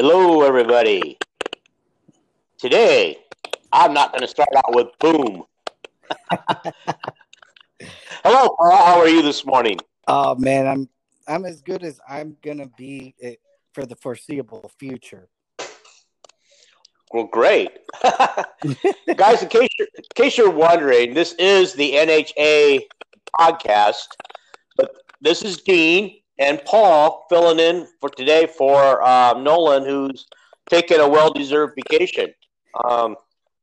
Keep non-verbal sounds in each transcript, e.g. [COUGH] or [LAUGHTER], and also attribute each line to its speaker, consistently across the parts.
Speaker 1: Hello, everybody. Today, I'm not going to start out with boom. [LAUGHS] Hello, Paul. How are you this morning?
Speaker 2: Oh man, I'm I'm as good as I'm gonna be eh, for the foreseeable future.
Speaker 1: Well, great, [LAUGHS] guys. In case you're, in case you're wondering, this is the NHA podcast, but this is Dean and Paul filling in for today for um, Nolan, who's taking a well-deserved vacation. Um,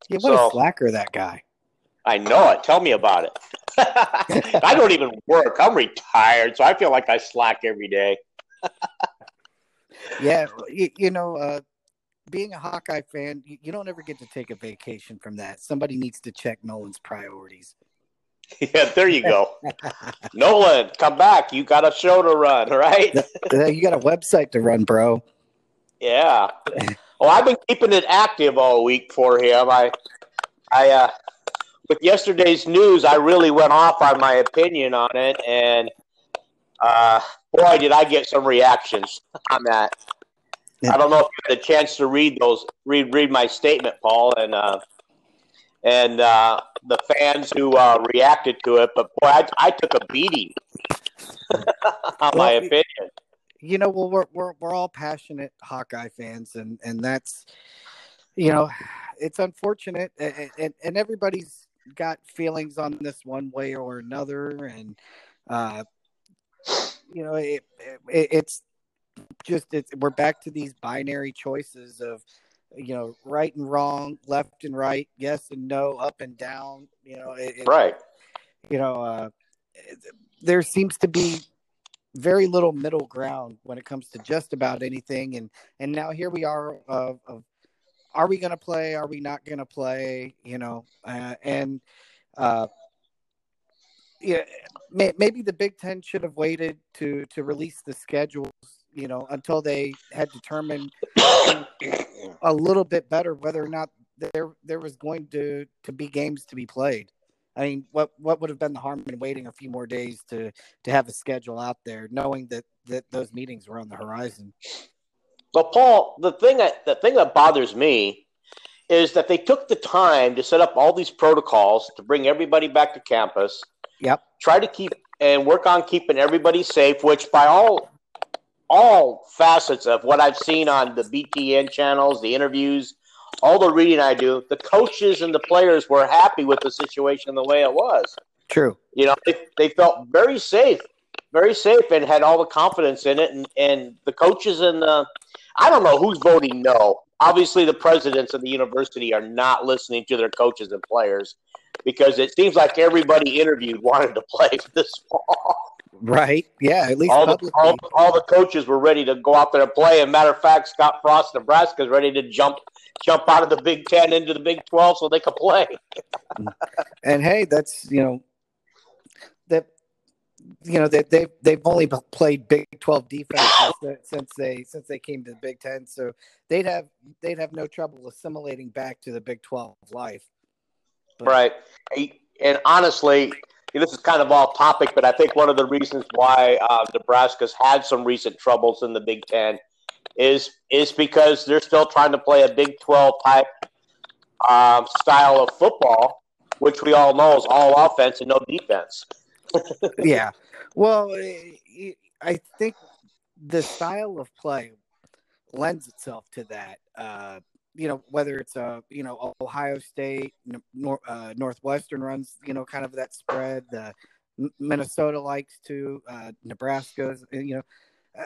Speaker 2: Yeah, what
Speaker 1: So-
Speaker 2: a slacker that guy.
Speaker 1: I know it. Tell me about it. [LAUGHS] I don't even work. I'm retired, so I feel like I slack every day. [LAUGHS]
Speaker 2: Yeah, you, you know, uh, being a Hawkeye fan, you, you don't ever get to take a vacation from that. Somebody needs to check Nolan's priorities. [LAUGHS]
Speaker 1: Yeah, there you go. Nolan, come back. You got a show to run, right?
Speaker 2: You got a website to run, bro.
Speaker 1: Yeah. Well, I've been keeping it active all week for him. I, I, uh, with yesterday's news, I really went off on my opinion on it, and uh, boy, did I get some reactions on that. I don't know if you had a chance to read those, read read my statement, Paul, and uh, and uh, the fans who uh, reacted to it. But boy, I, I took a beating [LAUGHS] on my opinion.
Speaker 2: you know, well, we're we're we're all passionate Hawkeye fans, and and that's, you know, it's unfortunate, and and, and everybody's got feelings on this one way or another, and uh, you know, it, it it's just it's we're back to these binary choices of you know right and wrong left and right yes and no up and down you know it, it-
Speaker 1: Right.
Speaker 2: you know, uh, there seems to be very little middle ground when it comes to just about anything. And and now here we are of, of are we going to play? Are we not going to play? You know, uh, and uh, yeah, may, maybe the Big Ten should have waited to to release the schedules. You know, until they had determined a little bit better whether or not there there was going to to be games to be played. I mean, what what would have been the harm in waiting a few more days to to have a schedule out there, knowing that that those meetings were on the horizon?
Speaker 1: But Paul, the thing that the thing that bothers me is that they took the time to set up all these protocols to bring everybody back to campus.
Speaker 2: Yep.
Speaker 1: Try to keep and work on keeping everybody safe, which by all all facets of what I've seen on the BTN channels, the interviews, all the reading I do, the coaches and the players were happy with the situation the way it was.
Speaker 2: True.
Speaker 1: You know, they, they felt very safe, very safe, and had all the confidence in it. And, and the coaches and the, I don't know who's voting no. Obviously, the presidents of the university are not listening to their coaches and players because it seems like everybody interviewed wanted to play [LAUGHS] this fall.
Speaker 2: Right. Yeah. At least
Speaker 1: All the, all, all the coaches were ready to go out there and play. And matter of fact, Scott Frost, Nebraska, is ready to jump jump out of the Big Ten into the Big Twelve so they can play. [LAUGHS]
Speaker 2: and hey, that's you know that you know that they they've only played Big Twelve defense since, since they since they came to the Big Ten, so they'd have they'd have no trouble assimilating back to the Big Twelve life. But-
Speaker 1: Right. And honestly, this is kind of off topic, but I think one of the reasons why uh, Nebraska's had some recent troubles in the Big Ten is is because they're still trying to play a Big Twelve type um, style of football, which we all know is all offense and no defense. [LAUGHS]
Speaker 2: yeah. Well, eh, I think the style of play lends itself to that. Uh, you know, whether it's a you know Ohio State, Nor- uh, Northwestern runs you know kind of that spread. The Minnesota likes to, uh, Nebraska's you know. Uh,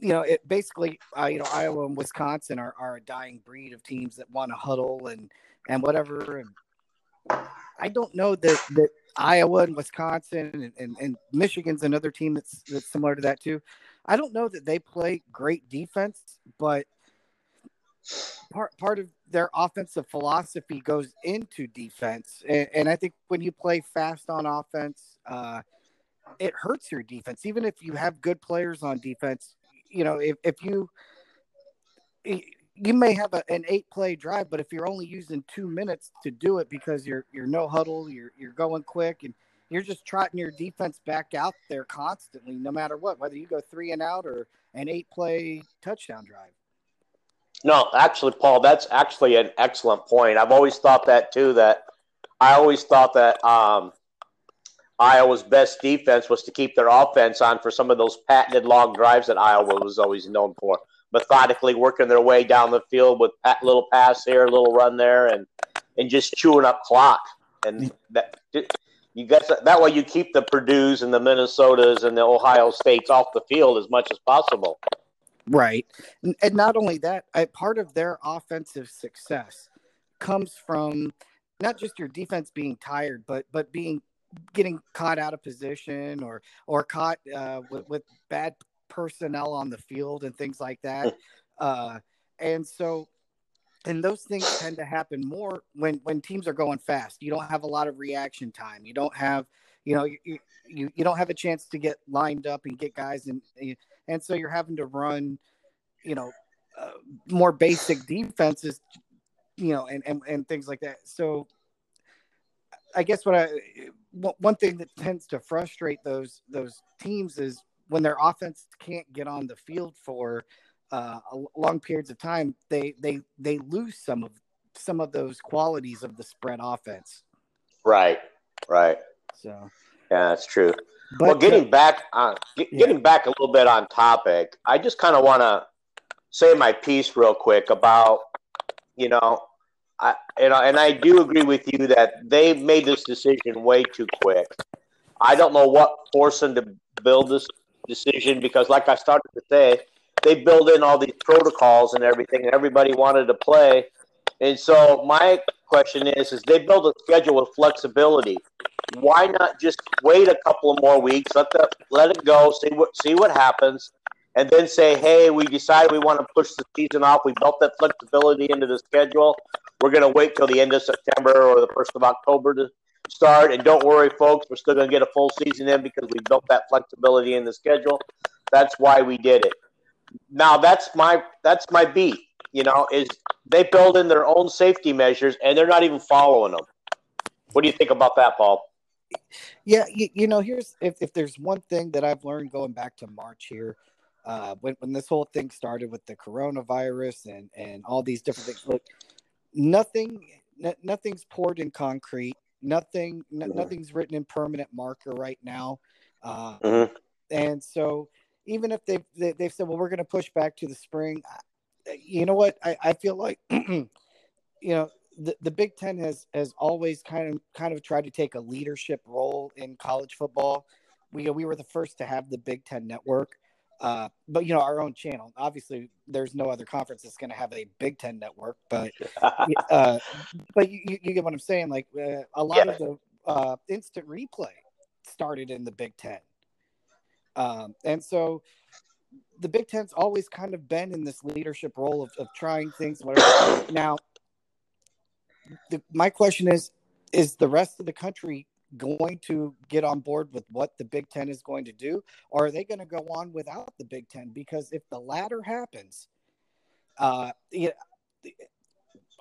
Speaker 2: you know, it basically, uh, you know, Iowa and Wisconsin are, are a dying breed of teams that want to huddle and and whatever. And I don't know that that Iowa and Wisconsin and, and, and Michigan's another team that's that's similar to that too. I don't know that they play great defense, but part part of their offensive philosophy goes into defense, and, and I think when you play fast on offense, uh, it hurts your defense. Even if you have good players on defense, you know if if you you may have a, an eight play drive, but if you're only using two minutes to do it because you're you're no huddle, you're you're going quick, and you're just trotting your defense back out there constantly, no matter what, whether you go three and out or an eight play touchdown drive.
Speaker 1: No, actually, Paul, that's actually an excellent point. I've always thought that too. That I always thought that um, Iowa's best defense was to keep their offense on for some of those patented long drives that Iowa was always known for. Methodically working their way down the field with a little pass here, a little run there, and and just chewing up clock. And that you guess that way you keep the Purdue's and the Minnesotas and the Ohio States off the field as much as possible.
Speaker 2: Right, and not only that, I, part of their offensive success comes from not just your defense being tired, but but being getting caught out of position or or caught uh, with, with bad personnel on the field and things like that. Uh, and so, and those things tend to happen more when when teams are going fast. You don't have a lot of reaction time. You don't have, you know, you you, you don't have a chance to get lined up and get guys and and so you're having to run, you know, uh, more basic defenses, you know, and, and and things like that. So I guess what I one thing that tends to frustrate those those teams is when their offense can't get on the field for uh, long periods of time, they they they lose some of some of those qualities of the spread offense.
Speaker 1: Right, right.
Speaker 2: So
Speaker 1: yeah, that's true. But, well, getting uh, back on get, yeah. getting back a little bit on topic, I just kind of want to say my piece real quick about you know I, you know, and I do agree with you that they made this decision way too quick. I don't know what forced them to build this decision because, like I started to say, they build in all these protocols and everything, and everybody wanted to play. And so my question is: is they build a schedule with flexibility? Why not just wait a couple of more weeks, let the let it go, see what see what happens, and then say, hey, we decided we want to push the season off. We built that flexibility into the schedule. We're going to wait till the end of September or the first of October to start. And don't worry, folks, we're still going to get a full season in because we built that flexibility in the schedule. That's why we did it. Now that's my that's my beat. You know, is they build in their own safety measures and they're not even following them. What do you think about that, Paul?
Speaker 2: Yeah, you, you know, here's if, if there's one thing that I've learned going back to March here, uh, when when this whole thing started with the coronavirus and and all these different things. Look, nothing n- nothing's poured in concrete. Nothing n- mm-hmm. nothing's written in permanent marker right now. Uh, mm-hmm. And so even if they've they, have they have said, well, we're going to push back to the spring. You know what? I, I feel like [CLEARS THROAT] you know the, the Big Ten has has always kind of kind of tried to take a leadership role in college football. We we were the first to have the Big Ten network, uh, but you know, our own channel. Obviously, there's no other conference that's going to have a Big Ten network. But [LAUGHS] uh, but you, you, get what I'm saying. Like uh, a lot yeah. of the uh, instant replay started in the Big Ten, um, and so the Big Ten's always kind of been in this leadership role of, of trying things. Whatever. now, the, my question is: Is the rest of the country going to get on board with what the Big Ten is going to do, or are they going to go on without the Big Ten? Because if the latter happens, uh,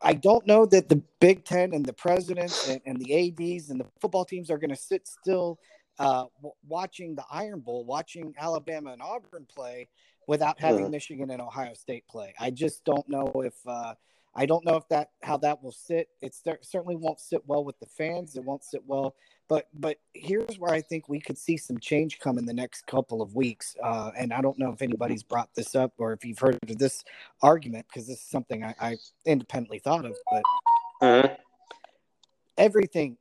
Speaker 2: I don't know that the Big Ten and the presidents and, and the ads and the football teams are going to sit still uh, w- watching the Iron Bowl, watching Alabama and Auburn play without having Michigan and Ohio State play. I just don't know if. Uh, I don't know if that how that will sit. It certainly won't sit well with the fans. It won't sit well but but here's where I think we could see some change come in the next couple of weeks. Uh, and I don't know if anybody's brought this up or if you've heard of this argument because this is something I, I independently thought of. But uh-huh. everything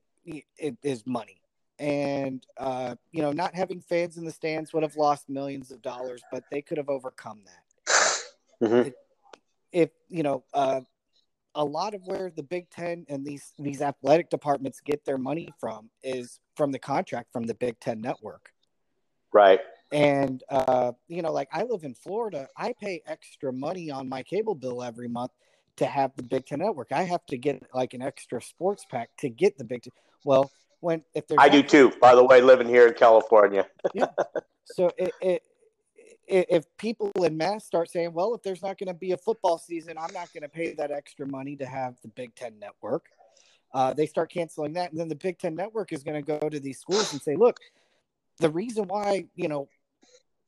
Speaker 2: is money, and uh, you know, not having fans in the stands would have lost millions of dollars, but they could have overcome that. Mm-hmm. If you know, uh, a lot of where the Big Ten and these these athletic departments get their money from is from the contract from the Big Ten network.
Speaker 1: Right.
Speaker 2: And uh, you know, like I live in Florida, I pay extra money on my cable bill every month to have the Big Ten network. I have to get like an extra sports pack to get the Big Ten. Well, when if there's
Speaker 1: I do too, by the way, living here in California. [LAUGHS]
Speaker 2: yeah. So it, it if people in mass start saying, well, if there's not going to be a football season, I'm not going to pay that extra money to have the Big Ten network. Uh, they start canceling that. And then the Big Ten network is going to go to these schools and say, look, the reason why, you know,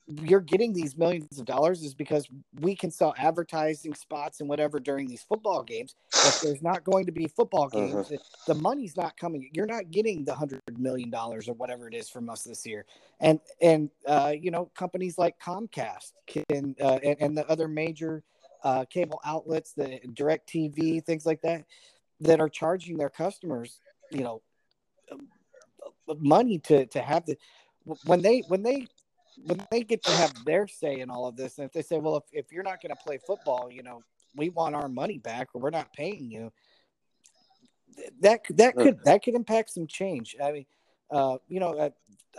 Speaker 2: you're getting these millions of dollars is because we can sell advertising spots and whatever during these football games. If there's not going to be football
Speaker 1: Mm-hmm.
Speaker 2: games, the money's not coming. You're not getting the hundred million dollars or whatever it is from us this year. And and uh, you know companies like Comcast can uh, and, and the other major uh, cable outlets, the DirecTV, things like that, that are charging their customers, you know, money to to have the when they when they when they get to have their say in all of this, and if they say, well, if, if you're not going to play football, you know, we want our money back, or we're not paying you, that that could that could impact some change. I mean, uh, you know, I,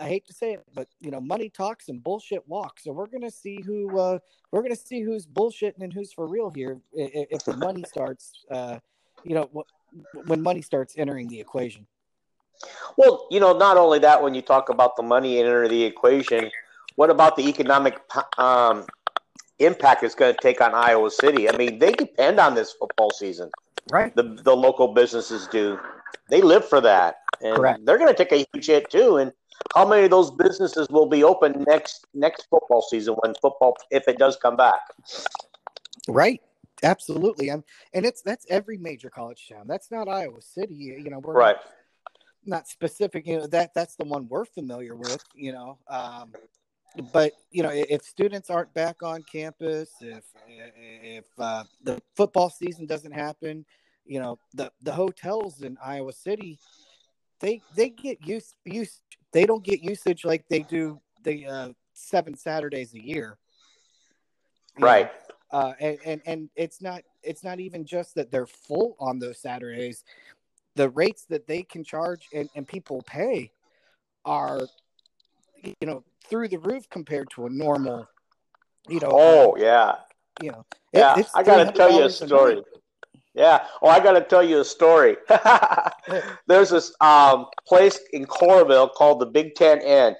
Speaker 2: I hate to say it, but you know, money talks and bullshit walks. So we're gonna see who uh, we're gonna see who's bullshitting and who's for real here if the money starts, uh, you know, when money starts entering the equation.
Speaker 1: Well, you know, not only that, when you talk about the money enter the equation, what about the economic um, impact it's going to take on Iowa City? I mean, they depend on this football season.
Speaker 2: Right.
Speaker 1: The the local businesses do. They live for that, and
Speaker 2: Correct.
Speaker 1: they're going to take a huge hit too. And how many of those businesses will be open next next football season when football, if it does come back?
Speaker 2: Right. Absolutely. And and it's that's every major college town. That's not Iowa City. You know, we're
Speaker 1: Right.
Speaker 2: not specific. You know, that that's the one we're familiar with, you know. Um but you know, if students aren't back on campus, if if uh, the football season doesn't happen, you know, the the hotels in Iowa City, they they get use use they don't get usage like they do the uh, seven Saturdays a year.
Speaker 1: Right.
Speaker 2: uh, and, and and it's not it's not even just that they're full on those Saturdays. The rates that they can charge and, and people pay are, you know, through the roof compared to a normal, you know.
Speaker 1: Oh yeah.
Speaker 2: you know, it-
Speaker 1: Yeah, I got to tell you a
Speaker 2: $300
Speaker 1: story. Yeah. Oh, I got to tell you a story. [LAUGHS] There's this um, place in Coralville called the Big Ten Inn,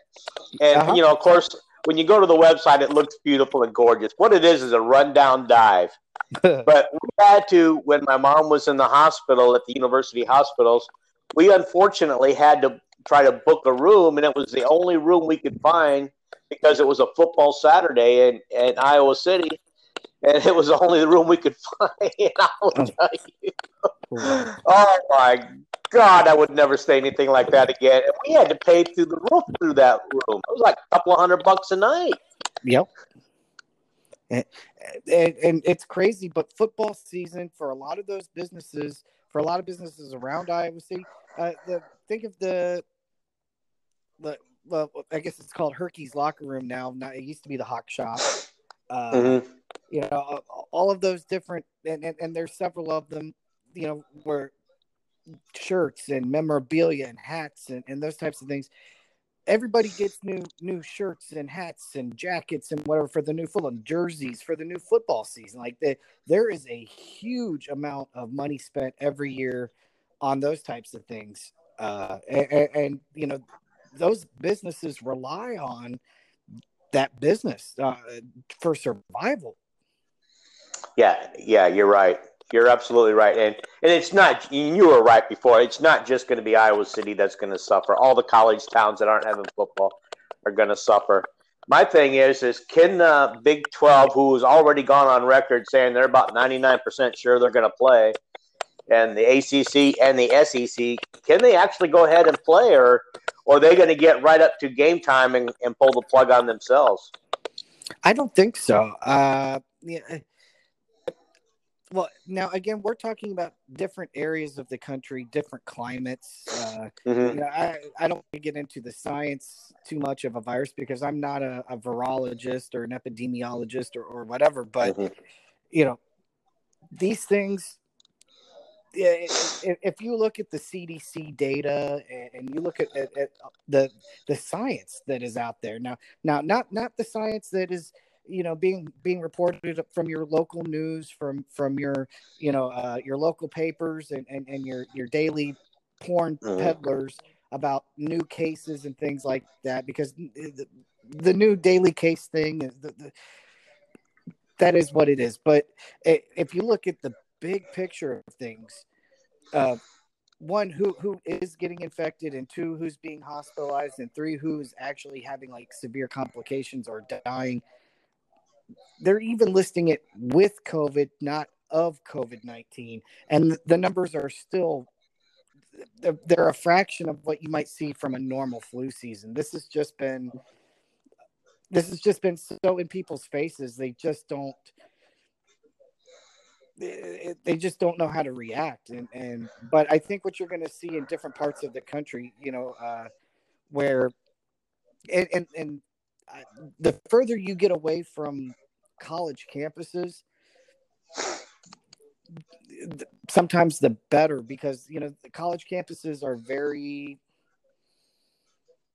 Speaker 1: and
Speaker 2: Uh-huh.
Speaker 1: you know, of course, when you go to the website, it looks beautiful and gorgeous. What it is is a rundown dive. [LAUGHS] But we had to when my mom was in the hospital at the university hospitals. We unfortunately had to try to book a room, and it was the only room we could find because it was a football Saturday in, in Iowa City, and it was the only room we could [LAUGHS] find. And I will tell you, oh my God, I would never say anything like that again. And we had to pay through the roof through that room. It was like a couple of hundred bucks a night.
Speaker 2: Yep. And, and, and it's crazy, but football season for a lot of those businesses, for a lot of businesses around Iowa City, uh, the, think of the, the, well, I guess it's called Herky's Locker Room now. Not, it used to be the Hawk Shop. [LAUGHS] Uh,
Speaker 1: Mm-hmm.
Speaker 2: You know, all of those different, and, and, and there's several of them, you know, where shirts and memorabilia and hats and, and those types of things everybody gets new new shirts and hats and jackets and whatever for the new football jerseys for the new football season. Like the, there is a huge amount of money spent every year on those types of things, uh, and, and you know those businesses rely on that business uh, for survival.
Speaker 1: Yeah, yeah, you're right. You're absolutely right, and and it's not. You were right before. It's not just going to be Iowa City that's going to suffer. All the college towns that aren't having football are going to suffer. My thing is, is can the Big Twelve, who's already gone on record saying they're about ninety nine percent sure they're going to play, and the ACC and the SEC, can they actually go ahead and play, or, or are they going to get right up to game time and, and pull the plug on themselves?
Speaker 2: I don't think so. Uh, yeah. Well, now again, we're talking about different areas of the country, different climates. Uh,
Speaker 1: Mhm.
Speaker 2: you know, I, I don't get into the science too much of a virus because I'm not a, a virologist or an epidemiologist or, or whatever. But
Speaker 1: Mhm.
Speaker 2: you know, these things. Yeah, If, if you look at the CDC data and, you look at, at, at the the science that is out there now, now not not the science that is you know being being reported from your local news from from your you know uh, your local papers and, and and your your daily porn
Speaker 1: Mhm.
Speaker 2: peddlers about new cases and things like that because the, the new daily case thing is the, the, that is what it is but i- if you look at the big picture of things uh, one who who is getting infected and two who's being hospitalized and three who's actually having like severe complications or dying. They're even listing it with covid not of covid-19 and the numbers are still they're a fraction of what you might see from a normal flu season. This has just been this has just been so in people's faces they just don't Eh, eh, they just don't know how to react and and but i think what you're going to see in different parts of the country you know uh where and and, and the further you get away from college campuses sometimes the better because you know the college campuses are very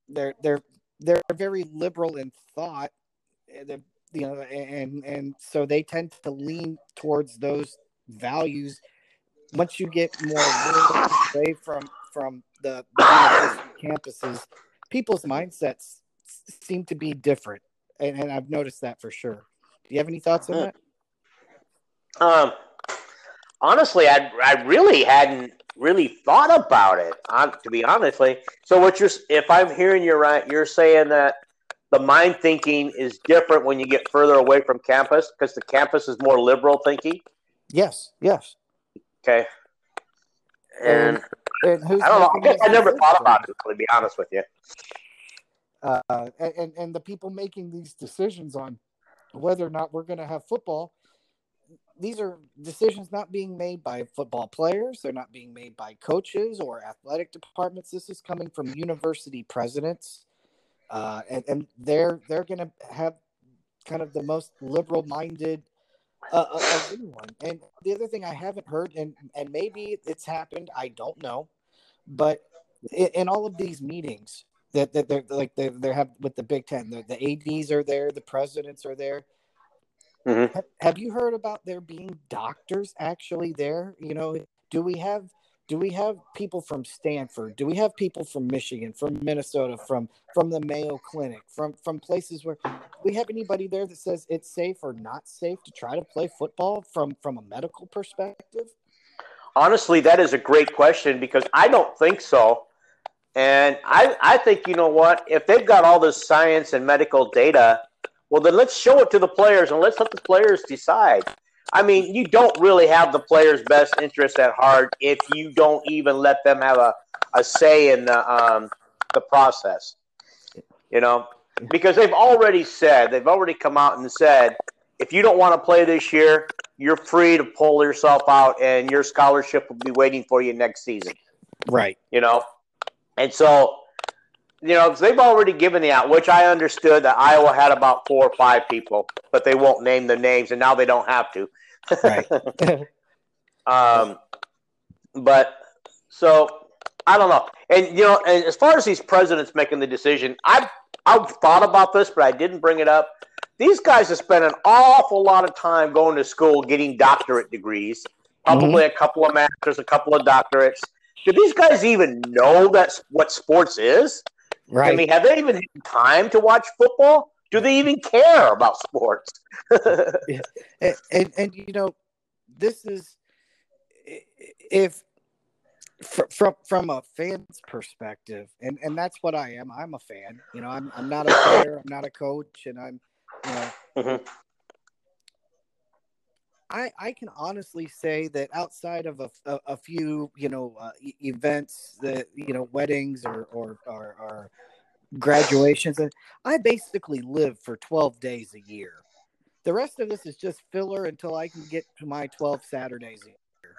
Speaker 2: they're they're they're very liberal in thought eh, they're, you know and and so they tend to lean towards those values. Once you get more away from from the, the campuses people's mindsets seem to be different. And, and, i've noticed that for sure. Do you have any thoughts on that?
Speaker 1: Um honestly i i really hadn't really thought about it to be honestly. So what you're if i'm hearing you right you're saying that the mind thinking is different when you get further away from campus because the campus is more liberal thinking.
Speaker 2: Yes, yes.
Speaker 1: Okay. And,
Speaker 2: and,
Speaker 1: and I don't know. I, guess I never thought about it. To be honest with you.
Speaker 2: Uh, and and the people making these decisions on whether or not we're going to have football, these are decisions not being made by football players. They're not being made by coaches or athletic departments. This is coming from university presidents uh, and, and they're they're going to have kind of the most liberal minded uh, of anyone. And the other thing I haven't heard, and and maybe it's happened, I don't know, but in, in all of these meetings that, that they're like they they have with the Big Ten, the, the ads are there, the presidents are there. Mm-hmm. Have, have you heard about there being doctors actually there? You know, do we have do we have people from Stanford? Do we have people from Michigan, from Minnesota, from from the Mayo Clinic, from from places where we have anybody there that says it's safe or not safe to try to play football from from a medical perspective?
Speaker 1: Honestly, that is a great question because I don't think so. And I, I think, you know what? If they've got all this science and medical data, well, then let's show it to the players and let's let the players decide. I mean, you don't really have the player's best interest at heart if you don't even let them have a, a say in the um, the process. You know, because they've already said they've already come out and said if you don't want to play this year, you're free to pull yourself out, and your scholarship will be waiting for you next season.
Speaker 2: Right.
Speaker 1: You know, and so you know, they've already given the out, which I understood that Iowa had about four or five people, but they won't name the names, and now they don't have to. Right. [LAUGHS] um, but so I don't know, and you know, and as far as these presidents making the decision, I've I've thought about this, but I didn't bring it up. These guys have spent an awful lot of time going to school, getting doctorate degrees, probably mm-hmm. a couple of masters, a couple of doctorates. Do these guys even know that's what sports is? Right. I mean, have they even had time to watch football? Do they even care about sports? [LAUGHS]
Speaker 2: yeah. and, and, and you know, this is if from from a fan's perspective, and and that's what I am. I'm a fan. You know, I'm I'm not a player. I'm not a coach, and I'm you know. Mm-hmm. I, I can honestly say that outside of a, a, a few you know uh, events that you know weddings or or, or, or graduations. I basically live for 12 days a year. The rest of this is just filler until I can get to my 12 Saturdays a year.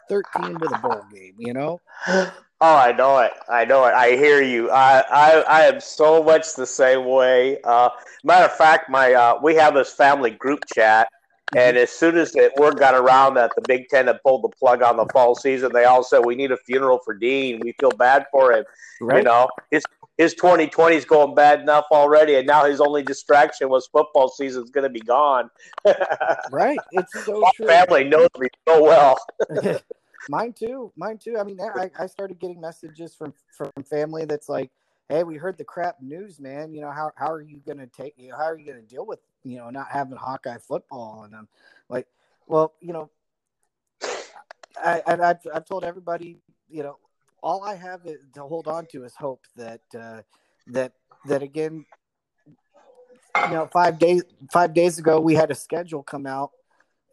Speaker 2: 13 with a bowl game, you know? [GASPS]
Speaker 1: Oh, I know it. I know it. I hear you. I I, I am so much the same way. Uh, matter of fact, my uh, we have this family group chat, and as soon as the word got around that the Big Ten had pulled the plug on the fall season, they all said, "We need a funeral for Dean. We feel bad for him." Right. You know, his his 2020 is going bad enough already, and now his only distraction was football season is going to be gone. [LAUGHS]
Speaker 2: right, it's so
Speaker 1: My
Speaker 2: true.
Speaker 1: Family knows me so well. [LAUGHS]
Speaker 2: Mine too. Mine too. I mean, I, I started getting messages from from family that's like, "Hey, we heard the crap news, man. You know how how are you going to take? You know, how are you going to deal with you know not having Hawkeye football?" And I'm like, "Well, you know, I, I've, I've told everybody, you know, all I have to hold on to is hope that uh, that that again, you know, five days five days ago we had a schedule come out.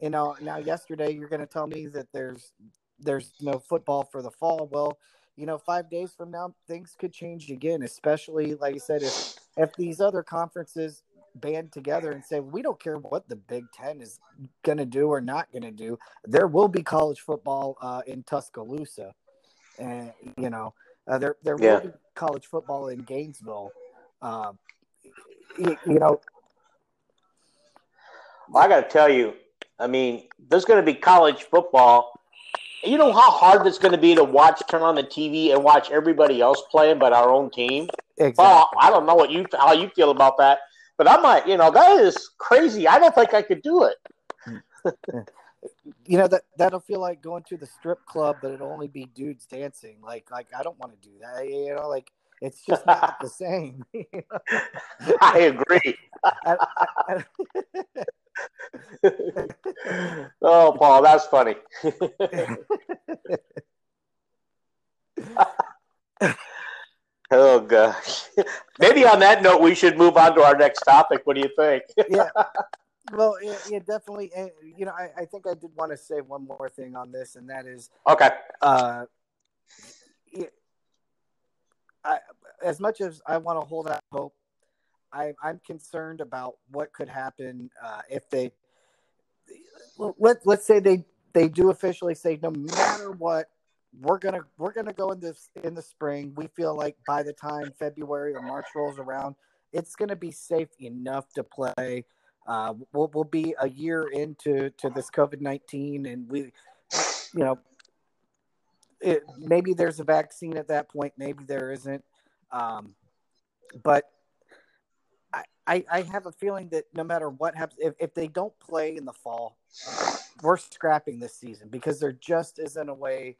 Speaker 2: You know, now yesterday you're going to tell me that there's there's no football for the fall. Well, you know, five days from now things could change again. Especially like I said, if if these other conferences band together and say we don't care what the Big Ten is going to do or not going to do, there will be college football uh, in Tuscaloosa, and you know uh, there there will
Speaker 1: Yeah.
Speaker 2: be college football in Gainesville. Um, you, you know,
Speaker 1: I got to tell you, I mean, there's going to be college football. You know how hard it's going to be to watch, turn on the TV, and watch everybody else playing but our own team.
Speaker 2: exactly.
Speaker 1: Well, I don't know what you how you feel about that, but I'm like, you know, that is crazy. I don't think I could do it.
Speaker 2: you know that that'll feel like going to the strip club, but it'll only be dudes dancing. Like like I don't want to do that. You know, like it's just not the same. [LAUGHS] [LAUGHS]
Speaker 1: I agree.
Speaker 2: I- [LAUGHS] I-
Speaker 1: oh, Paul, that's funny. oh gosh. Maybe on that note, we should move on to our next topic. What do you think?
Speaker 2: yeah. Well, yeah, yeah, definitely. You know, I, I think I did want to say one more thing on this, and that is,
Speaker 1: Okay.
Speaker 2: uh, as much as I want to hold out hope, I, I'm concerned about what could happen uh, if they let let's say they they do officially say no matter what we're gonna we're gonna go in this in the spring. We feel like by the time February or March rolls around, it's gonna be safe enough to play. Uh, we'll we'll be a year into to this COVID nineteen, and we, you know, it, maybe there's a vaccine at that point, maybe there isn't. Um, but I, I, I have a feeling that no matter what happens, if, if they don't play in the fall, we're scrapping this season because there just isn't a way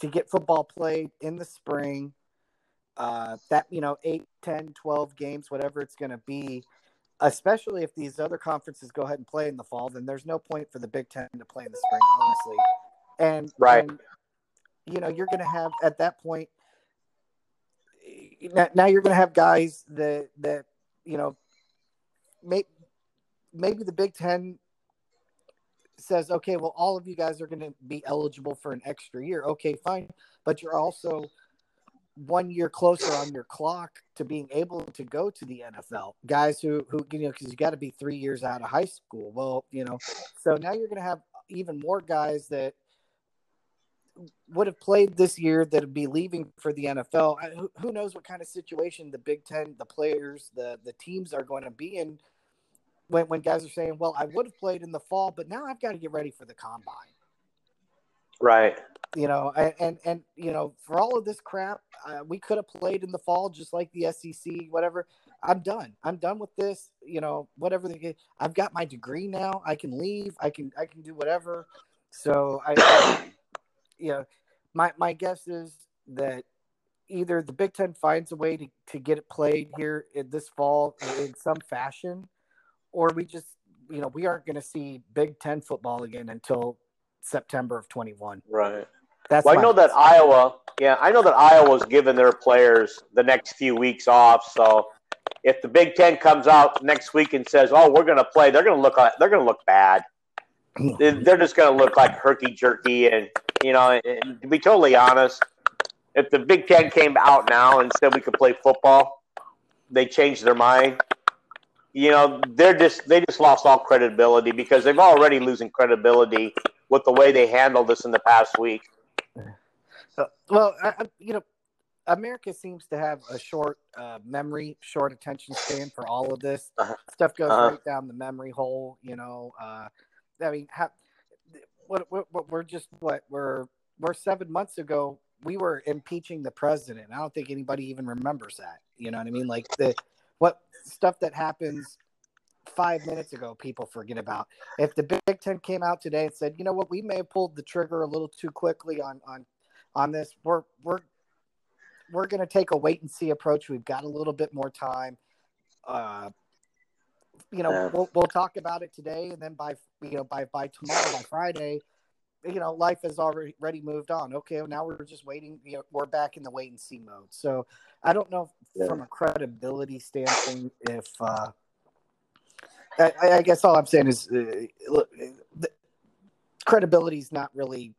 Speaker 2: to get football played in the spring. Uh, that, you know, 8, 10, 12 games, whatever it's going to be, especially if these other conferences go ahead and play in the fall, then there's no point for the Big Ten to play in the spring, honestly. And,
Speaker 1: Right.
Speaker 2: and, you know, you're going to have at that point, now, you're going to have guys that, that, you know, may, maybe the Big Ten says, okay, well, all of you guys are going to be eligible for an extra year. Okay, fine. But you're also one year closer on your clock to being able to go to the NFL. Guys who, who you know, because you got to be three years out of high school. Well, you know, so now you're going to have even more guys that would have played this year that would be leaving for the NFL. I- Who, who knows what kind of situation the Big Ten, the players, the the teams are going to be in when when guys are saying, "Well, I would have played in the fall, but now I've got to get ready for the combine."
Speaker 1: Right.
Speaker 2: You know, and and, and you know, for all of this crap, uh, we could have played in the fall just like the SEC, whatever. I'm done. I'm done with this. You know, whatever. The, I've got my degree now. I can leave. I can I can do whatever. So I you know, my my guess is that either the Big Ten finds a way to, to get it played here in this fall in some fashion, or we just you know we aren't going to see Big Ten football again until September of 21.
Speaker 1: Right.
Speaker 2: That's
Speaker 1: Well, I know that. Iowa, yeah, I know that Iowa's giving their players the next few weeks off. So if the Big Ten comes out next week and says, "Oh, we're going to play," they're going to look like they're going to look bad. [CLEARS THROAT] They're just going to look like herky jerky, and you know, to be totally honest, if the Big Ten came out now and said we could play football, they changed their mind. You know, they're just they just lost all credibility because they've already losing credibility with the way they handled this in the past week.
Speaker 2: Well, I, I, you know, America seems to have a short uh, memory, short attention span for all of this.
Speaker 1: Uh-huh.
Speaker 2: Stuff goes
Speaker 1: Uh-huh.
Speaker 2: right down the memory hole. You know, uh, I mean, ha- what, what, we're just what we're we're seven months ago. We were impeaching the president. I don't think anybody even remembers that. You know what I mean? Like the what stuff that happens five minutes ago, people forget about. If the Big Ten came out today and said, you know what, we may have pulled the trigger a little too quickly on on on this. We're we're we're going to take a wait and see approach. We've got a little bit more time. Uh, you know,
Speaker 1: Yeah.
Speaker 2: we'll we'll talk about it today, and then by you know by by tomorrow, by Friday, you know, life has already already moved on. Okay, well, now we're just waiting. You know, we're back in the wait and see mode. So I don't know yeah. from a credibility standpoint if. Uh, I, I guess all I'm saying is, uh, look, credibility is not really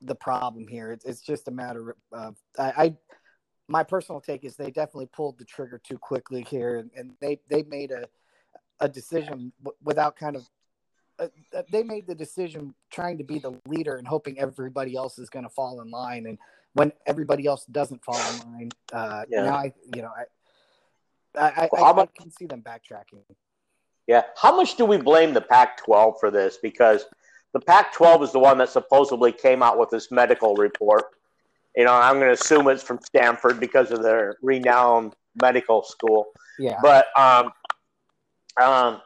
Speaker 2: the problem here. It's, it's just a matter of I, I, my personal take is they definitely pulled the trigger too quickly here, and, and they they made a a decision w- without kind of uh, uh, they made the decision trying to be the leader and hoping everybody else is going to fall in line. And when everybody else doesn't fall in line, uh, yeah. now I, you know, I, I, well, I, much, I, can see them backtracking.
Speaker 1: Yeah. How much do we blame the Pac-12 for this? Because the Pac-12 is the one that supposedly came out with this medical report. You know, I'm going to assume it's from Stanford because of their renowned medical school.
Speaker 2: Yeah.
Speaker 1: But um, um,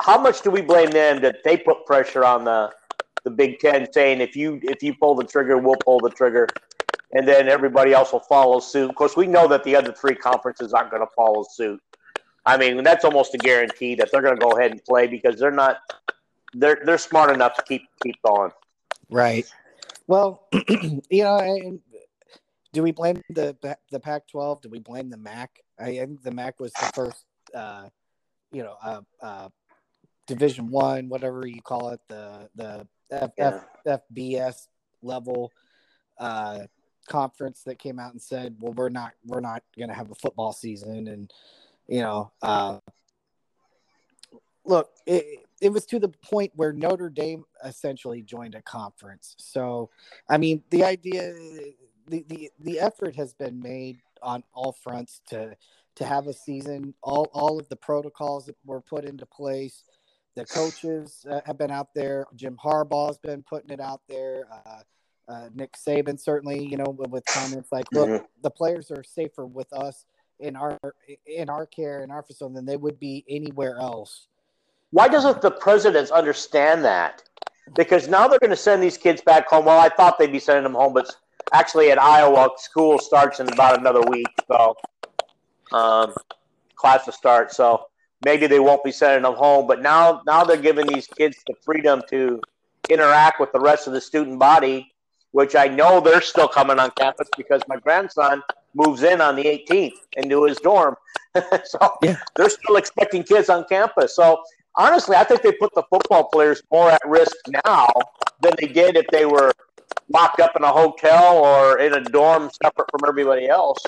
Speaker 1: how much do we blame them that they put pressure on the the Big Ten, saying if you if you pull the trigger, we'll pull the trigger, and then everybody else will follow suit. Of course, we know that the other three conferences aren't going to follow suit. I mean, that's almost a guarantee that they're going to go ahead and play because they're not they're they're smart enough to keep keep going.
Speaker 2: Right. Well, [CLEARS THROAT] you know, do we blame the the Pac-12? Do we blame the MAC? I think the MAC was the first, uh, you know, uh, uh, Division One, whatever you call it, the the F, yeah. F, FBS level uh, conference that came out and said, "Well, we're not we're not going to have a football season," and you know, uh, look, it, it was to the point where Notre Dame essentially joined a conference. So, I mean, the idea, the the the effort has been made on all fronts to to have a season. All all of the protocols that were put into place the coaches uh, have been out there. Jim Harbaugh's been putting it out there. Uh, uh, Nick Saban certainly, you know, with comments like, "Look, mm-hmm. the players are safer with us in our in our care in our facility than they would be anywhere else."
Speaker 1: Why doesn't the presidents understand that? Because now they're going to send these kids back home. Well, I thought they'd be sending them home, but actually at Iowa, school starts in about another week, so um, class to start. So maybe they won't be sending them home. But now, now they're giving these kids the freedom to interact with the rest of the student body, which I know they're still coming on campus because my grandson moves in on the 18th into his dorm. [LAUGHS] so yeah. they're still expecting kids on campus. So honestly, I think they put the football players more at risk now than they did if they were locked up in a hotel or in a dorm separate from everybody else.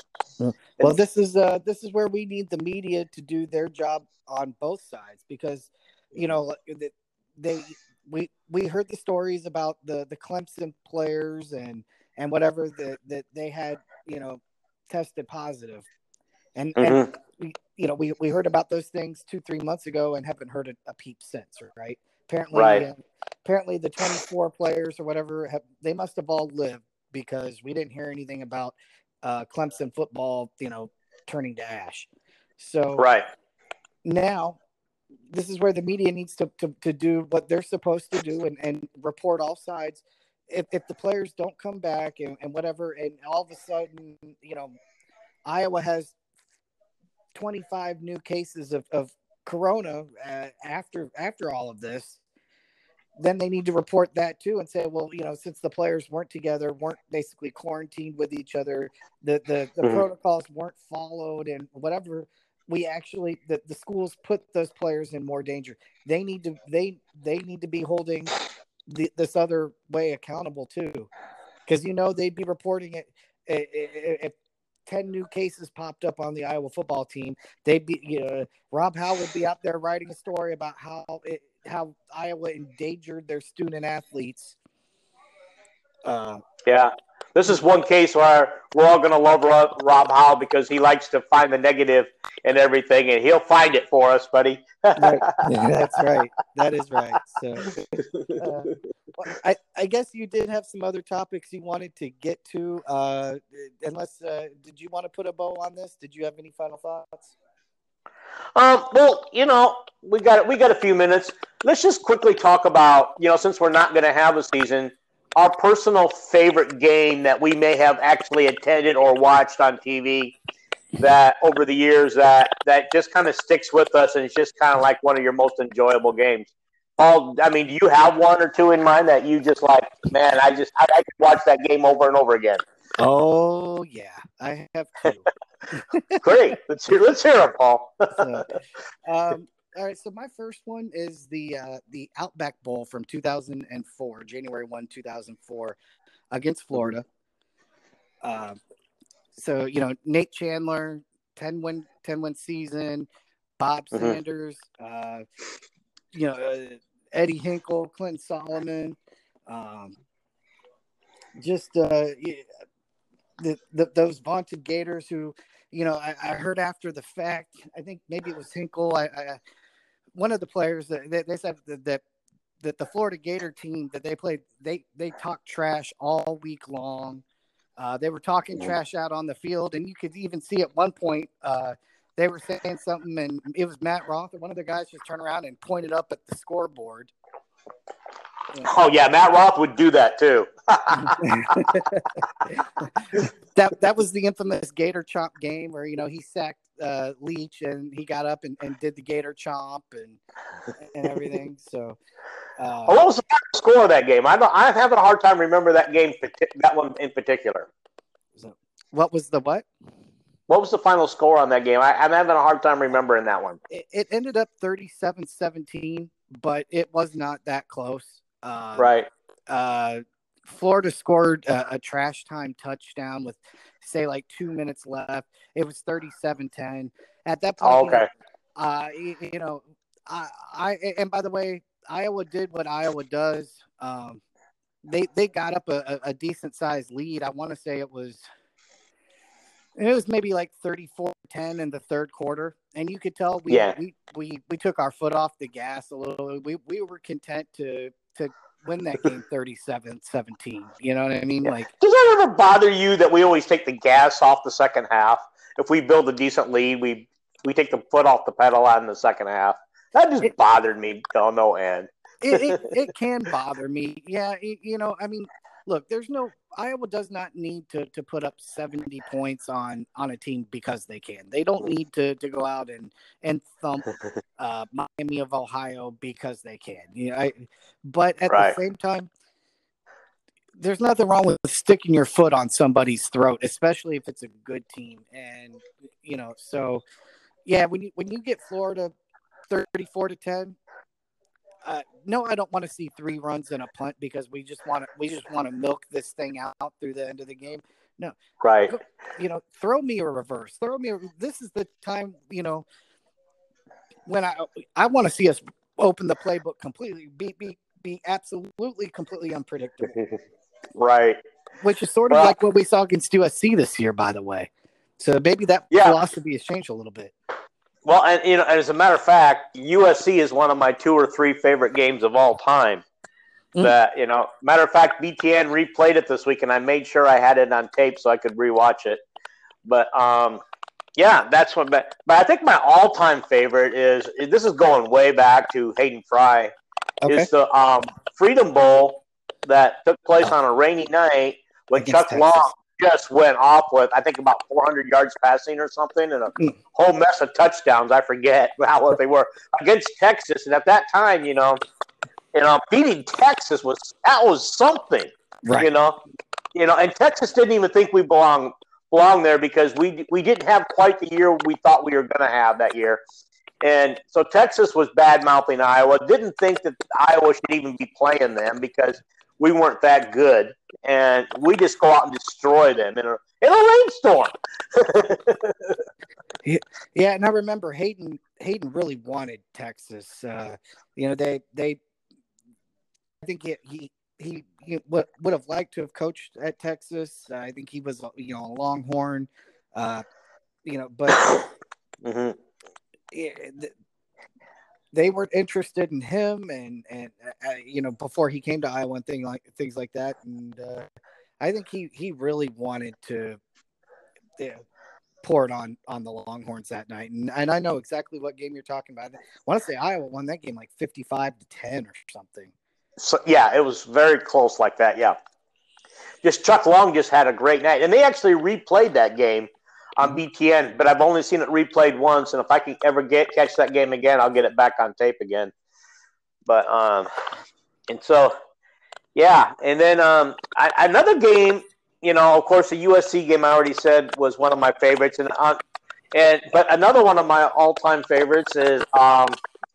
Speaker 2: Well, this is uh, this is where we need the media to do their job on both sides because you know they we we heard the stories about the the Clemson players and and whatever that that they had you know tested positive and mm-hmm. and we, you know we we heard about those things two three months ago and haven't heard a, a peep since right apparently right. Uh, apparently the 24 players or whatever have they must have all lived because we didn't hear anything about uh, Clemson football, you know, turning to ash. So
Speaker 1: right
Speaker 2: now, this is where the media needs to, to, to do what they're supposed to do and, and report all sides. If, if the players don't come back and, and whatever, and all of a sudden, you know, Iowa has 25 new cases of, of corona uh, after after all of this then they need to report that too and say, well, you know, since the players weren't together, weren't basically quarantined with each other, the the, the mm-hmm. protocols weren't followed, and whatever we actually the, the schools put those players in more danger. They need to they they need to be holding the, this other way accountable too, because you know they'd be reporting it if 10 new cases popped up on the Iowa football team, they'd be, you know, Rob Howe would be out there writing a story about how it, how Iowa endangered their student athletes.
Speaker 1: Uh, yeah, this is one case where we're all going to love Rob, Rob Howe because he likes to find the negative in everything, and he'll find it for us, buddy.
Speaker 2: right. [LAUGHS] yeah, that's right. That is right. So, [LAUGHS] uh, I, I guess you did have some other topics you wanted to get to. Uh, unless, uh, did you want to put a bow on this? Did you have any final thoughts?
Speaker 1: Um, well, you know, we got we got a few minutes. Let's just quickly talk about, you know, since we're not going to have a season, our personal favorite game that we may have actually attended or watched on TV that over the years that that just kind of sticks with us and it's just kind of like one of your most enjoyable games. Paul, I mean, do you have one or two in mind that you just like? Man, I just I, I could watch that game over and over again.
Speaker 2: Oh yeah, I have two. [LAUGHS]
Speaker 1: Great, let's hear let's hear it, Paul. [LAUGHS]
Speaker 2: so, um, all right, so my first one is the uh, the Outback Bowl from 2004, January 1, 2004, against Florida. Uh, so you know Nate Chandler, 10 win 10 win season, Bob mm-hmm. Sanders, uh, you know uh, Eddie Hinkel, Clinton Solomon, um, just uh, the, the, those vaunted Gators who, you know, I, I, heard after the fact. I think maybe it was Hinkel. I, I one of the players that they, they said that, that that the Florida Gator team that they played, they they talked trash all week long. Uh, they were talking trash out on the field, and you could even see at one point uh, they were saying something, and it was Matt Roth, or one of the guys just turned around and pointed up at the scoreboard. [LAUGHS]
Speaker 1: Oh yeah, Matt Roth would do that too. [LAUGHS]
Speaker 2: that that was the infamous Gator Chomp game where you know he sacked uh, Leak and he got up and, and did the Gator Chomp and and everything. [LAUGHS] So,
Speaker 1: uh, what was the score of that game? I'm I'm having a hard time remember that game that one in particular.
Speaker 2: What was the what?
Speaker 1: What was the final score on that game? I, am having a hard time remembering that one.
Speaker 2: It, it ended up 37 17, but it was not that close. Uh,
Speaker 1: right.
Speaker 2: Uh, Florida scored a, a, trash time touchdown with, say, like two minutes left. It was 37 10. At that point,
Speaker 1: oh, okay.
Speaker 2: uh, you, you, know, I, I, and by the way, Iowa did what Iowa does. Um, they, they got up a, a decent sized lead. I want to say it was it was maybe like 34 10 in the third quarter and you could tell we, yeah. we we we took our foot off the gas a little we, we were content to to win that game 37 17 you know what i mean? Yeah. like
Speaker 1: does that ever bother you that we always take the gas off the second half? If we build a decent lead we we take the foot off the pedal on the second half. That just it, bothered me till no end.
Speaker 2: It, it, [LAUGHS] it can bother me. Yeah you know i mean look, there's no Iowa does not need to to put up 70 points on on a team because they can. They don't need to to go out and and thump [LAUGHS] uh, Miami of Ohio because they can. You know, I, but at right. the same time, there's nothing wrong with sticking your foot on somebody's throat, especially if it's a good team. And you know, so yeah, when you when you get Florida 34 to 10, uh, no, I don't want to see three runs and a punt because we just want to we just want to milk this thing out through the end of the game. No,
Speaker 1: right?
Speaker 2: You know, throw me a reverse. Throw me. A, this is the time. You know, when I I want to see us open the playbook completely. Be be be absolutely completely unpredictable. [LAUGHS]
Speaker 1: right.
Speaker 2: Which is sort of well, like what we saw against USC this year, by the way. So maybe that yeah. philosophy has changed a little bit.
Speaker 1: Well, and you know, as a matter of fact, USC is one of my two or three favorite games of all time. Mm. That you know, matter of fact, BTN replayed it this week, and I made sure I had it on tape so I could rewatch it. But um, yeah, that's one. But, but I think my all-time favorite is this is going way back to Hayden Fry. Okay. Is the um, Freedom Bowl that took place on a rainy night when Against Chuck Texas. Long just went off with I think about 400 yards passing or something, and a mm. whole mess of touchdowns. I forget [LAUGHS] how what they were against Texas, and at that time, you know, you know, beating Texas was that was something, right? You know, you know, and Texas didn't even think we belong belong there because we we didn't have quite the year we thought we were going to have that year. And so Texas was bad mouthing Iowa. Didn't think that Iowa should even be playing them because we weren't that good, and we just go out and destroy them in a in a rainstorm. [LAUGHS]
Speaker 2: yeah, and I remember Hayden Hayden really wanted Texas. Uh, you know, they they I think he he he, he would, would have liked to have coached at Texas. Uh, I think he was you know a Longhorn. Uh, you know, but [COUGHS] mm-hmm. yeah, they were interested in him and and uh, uh, you know before he came to Iowa and thing like things like that and uh, I think he he really wanted to yeah, pour it on on the Longhorns that night and and I know exactly what game you're talking about. I want to say Iowa won that game like 55 to 10 or something.
Speaker 1: So yeah, it was very close like that. Yeah, just Chuck Long just had a great night, and they actually replayed that game on BTN, but I've only seen it replayed once, and if I can ever get catch that game again, I'll get it back on tape again. But um, and so yeah, and then um, I, another game. You know, of course, the USC game I already said was one of my favorites, and uh, and but another one of my all-time favorites is um,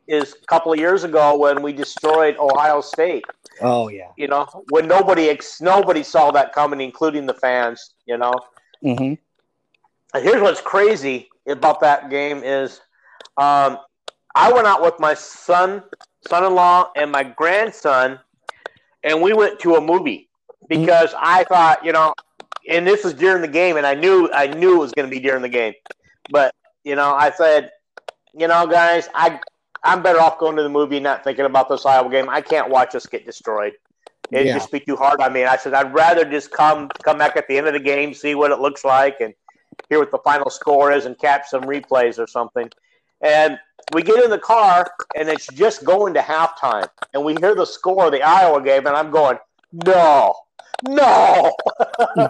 Speaker 1: is a couple of years ago when we destroyed Ohio State.
Speaker 2: Oh yeah.
Speaker 1: You know, when nobody ex- nobody saw that coming, including the fans. You know.
Speaker 2: Mm-hmm.
Speaker 1: And here's what's crazy about that game is, um, I went out with my son, son-in-law, and my grandson, and we went to a movie because. I thought, you know, and this was during the game, and I knew I knew it was going to be during the game, but you know, I said, you know, guys, I I'm better off going to the movie and not thinking about this Iowa game. I can't watch us get destroyed. It'd yeah. just be too hard on me. And I said, I'd rather just come come back at the end of the game, see what it looks like, and hear what the final score is, and catch some replays or something. And we get in the car, and it's just going to halftime, and we hear the score of the Iowa game, and I'm going, no, no. [LAUGHS]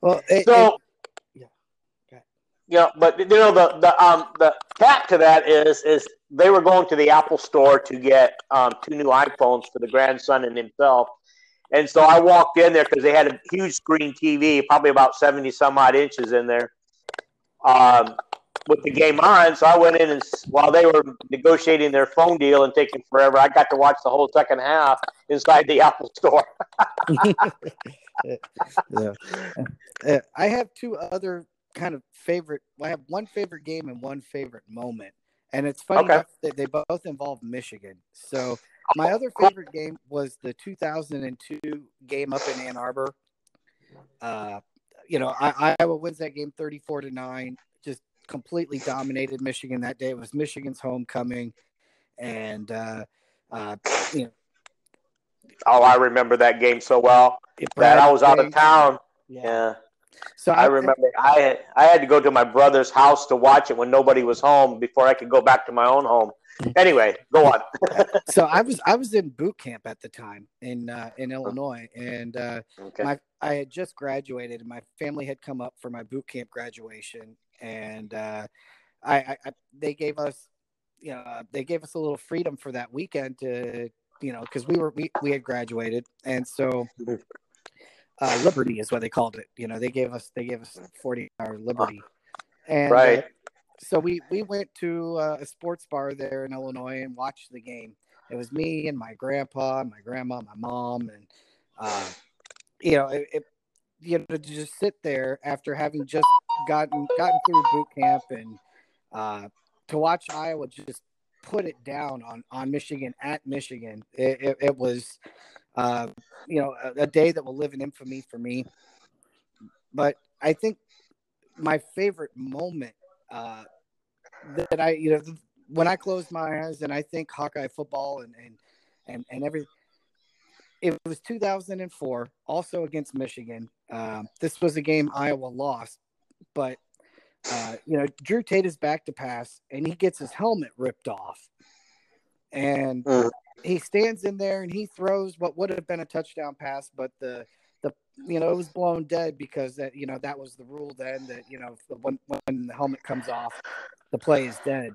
Speaker 2: well, it,
Speaker 1: so you know, but you know the the um the cap to that is is they were going to the Apple store to get um, two new iPhones for the grandson and himself, and so I walked in there because they had a huge screen TV, probably about seventy some odd inches in there, um, with the game on. So I went in and while they were negotiating their phone deal and taking forever, I got to watch the whole second half inside the [LAUGHS] Apple store. [LAUGHS]
Speaker 2: yeah. Uh, I have two other kind of favorite. I have one favorite game and one favorite moment, and it's funny okay. that they both involve Michigan. So my other favorite game was the 2002 game up in Ann Arbor. Uh, you know, I, Iowa wins that game 34 to nine. Just completely dominated Michigan that day. It was Michigan's homecoming, and uh, uh, you know.
Speaker 1: Oh, I remember that game so well. That I was out of town. yeah. yeah. So I, I remember I had, I had to go to my brother's house to watch it when nobody was home before I could go back to my own home. Anyway, go on. [LAUGHS]
Speaker 2: so I was I was in boot camp at the time in uh, in Illinois, and uh, okay. my I had just graduated, and my family had come up for my boot camp graduation, and uh, I, I, I they gave us you know they gave us a little freedom for that weekend to you know because we were we, we had graduated, and so uh, liberty is what they called it. You know, they gave us they gave us forty hour liberty, and uh,
Speaker 1: right.
Speaker 2: So we we went to uh, a sports bar there in Illinois and watched the game. It was me and my grandpa, my grandma, my mom, and uh, you know, it, it, you know, to just sit there after having just gotten gotten through boot camp and uh, to watch Iowa just put it down on on Michigan at Michigan. It, it, it was uh, you know, a, a, day that will live in infamy for me. But I think my favorite moment uh, that I, you know, when I close my eyes and I think Hawkeye football and and and, and every, it was 2004, also against Michigan. Um, this was a game Iowa lost, but uh, you know, Drew Tate is back to pass and he gets his helmet ripped off. And mm he stands in there and he throws what would have been a touchdown pass, but the the you know it was blown dead because that you know that was the rule then that you know when when the helmet comes off, the play is dead.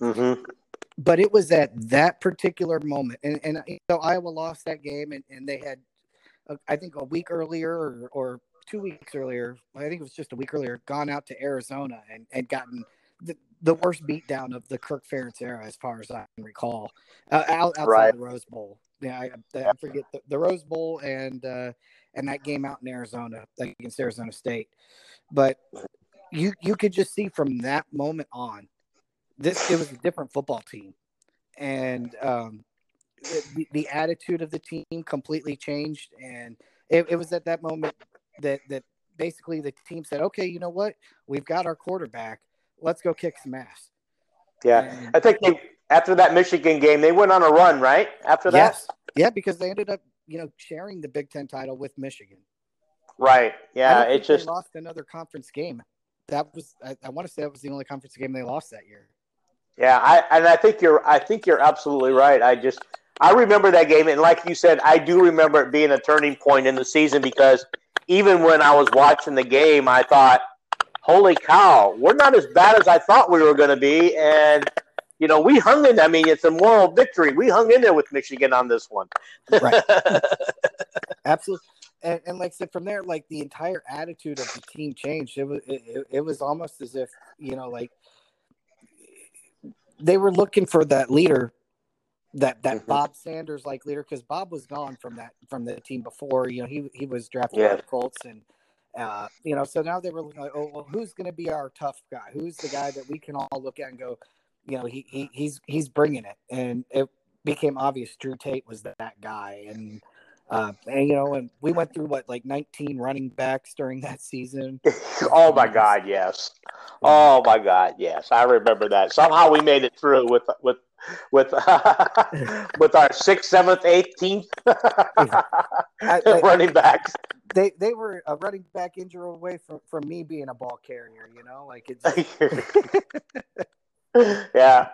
Speaker 1: Mm-hmm.
Speaker 2: But it was at that particular moment, and and you know Iowa lost that game, and, and they had, uh, I think a week earlier or, or two weeks earlier, I think it was just a week earlier, gone out to Arizona and and gotten the, the worst beatdown of the Kirk Ferentz era, as far as I can recall, uh, out, outside right. the Rose Bowl. Yeah, I, I forget the, the, Rose Bowl and uh, and that game out in Arizona against Arizona State. But you you could just see from that moment on, this it was a different football team, and um, the, the attitude of the team completely changed. And it, it was at that moment that that basically the team said, "Okay, you know what? We've got our quarterback let's go kick some ass.
Speaker 1: Yeah, and, I think they, after that Michigan game, they went on a run, right? After that, yes,
Speaker 2: yeah, because they ended up, you know, sharing the Big Ten title with Michigan.
Speaker 1: Right. Yeah, it just
Speaker 2: lost another conference game. That was, I, I want to say, that was the only conference game they lost that year.
Speaker 1: Yeah, I and I think you're, I think you're absolutely right. I just, I remember that game, and like you said, I do remember it being a turning point in the season because even when I was watching the game, I thought holy cow, we're not as bad as I thought we were going to be. And, you know, we hung in. I mean, it's a moral victory. We hung in there with Michigan on this one.
Speaker 2: Right. [LAUGHS] Absolutely. And, and like I said, from there, like the entire attitude of the team changed. It was it, it was almost as if you know, like they were looking for that leader, that that
Speaker 1: Mhm.
Speaker 2: Bob Sanders like leader, because Bob was gone from that from the team before. You know, he he was drafted
Speaker 1: Yeah.
Speaker 2: by the Colts, and uh, you know, so now they were looking like, oh, well, who's going to be our tough guy? Who's the guy that we can all look at and go, you know, he, he he's he's bringing it, and it became obvious Drew Tate was that guy, and. Uh, and you know, and we went through what like 19 running backs during that season. [LAUGHS]
Speaker 1: oh my God, yes. Oh my God, yes. I remember that. Somehow we made it through with with with [LAUGHS] with our sixth, seventh, eighteenth [LAUGHS] running backs.
Speaker 2: they they were a running back injury away from, from me being a ball carrier. You know, like it's.
Speaker 1: yeah,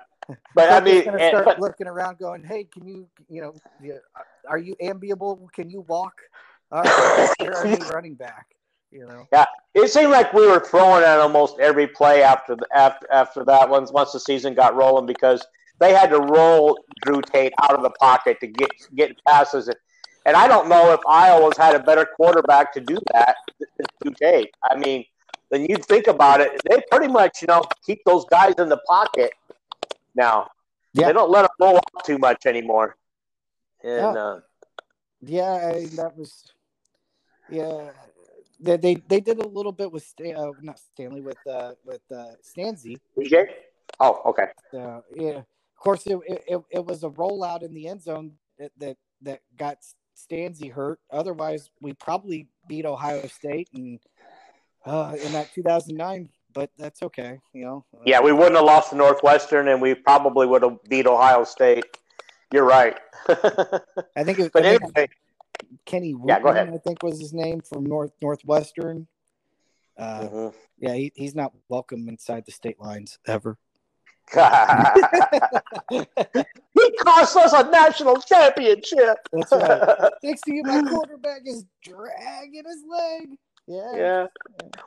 Speaker 1: but I mean,
Speaker 2: gonna start
Speaker 1: but-
Speaker 2: looking around, going, "Hey, can you, you know, are you ambiable? Can you walk? Right, you're our new running back." You know, Yeah,
Speaker 1: it seemed like we were throwing at almost every play after the, after after that once once the season got rolling because they had to roll Drew Tate out of the pocket to get get passes. And I don't know if Iowa's had a better quarterback to do that than Drew Tate. I mean, when you think about it, they pretty much you know keep those guys in the pocket now.
Speaker 2: Yeah.
Speaker 1: They don't let them roll out too much anymore. And
Speaker 2: Yeah.
Speaker 1: uh,
Speaker 2: yeah, I, that was, yeah. They, they they did a little bit with Stan, uh, not Stanley with uh with uh Stanzi.
Speaker 1: DJ? Oh, okay.
Speaker 2: So yeah, of course it, it it was a rollout in the end zone that that, that got Stanzi hurt. Otherwise, we probably beat Ohio State and uh, in that 2009. But that's okay, you know.
Speaker 1: Yeah, we wouldn't have lost to Northwestern, and we probably would have beat Ohio State. You're right. [LAUGHS]
Speaker 2: I think it,
Speaker 1: but
Speaker 2: I think Kenny
Speaker 1: Yeah, go ahead.
Speaker 2: I think was his name from North Northwestern. Uh,
Speaker 1: mhm.
Speaker 2: yeah, he, he's not welcome inside the state lines ever. [LAUGHS] [LAUGHS]
Speaker 1: he cost us a national championship.
Speaker 2: That's right. Next to you, my quarterback is dragging his leg. Yeah.
Speaker 1: yeah.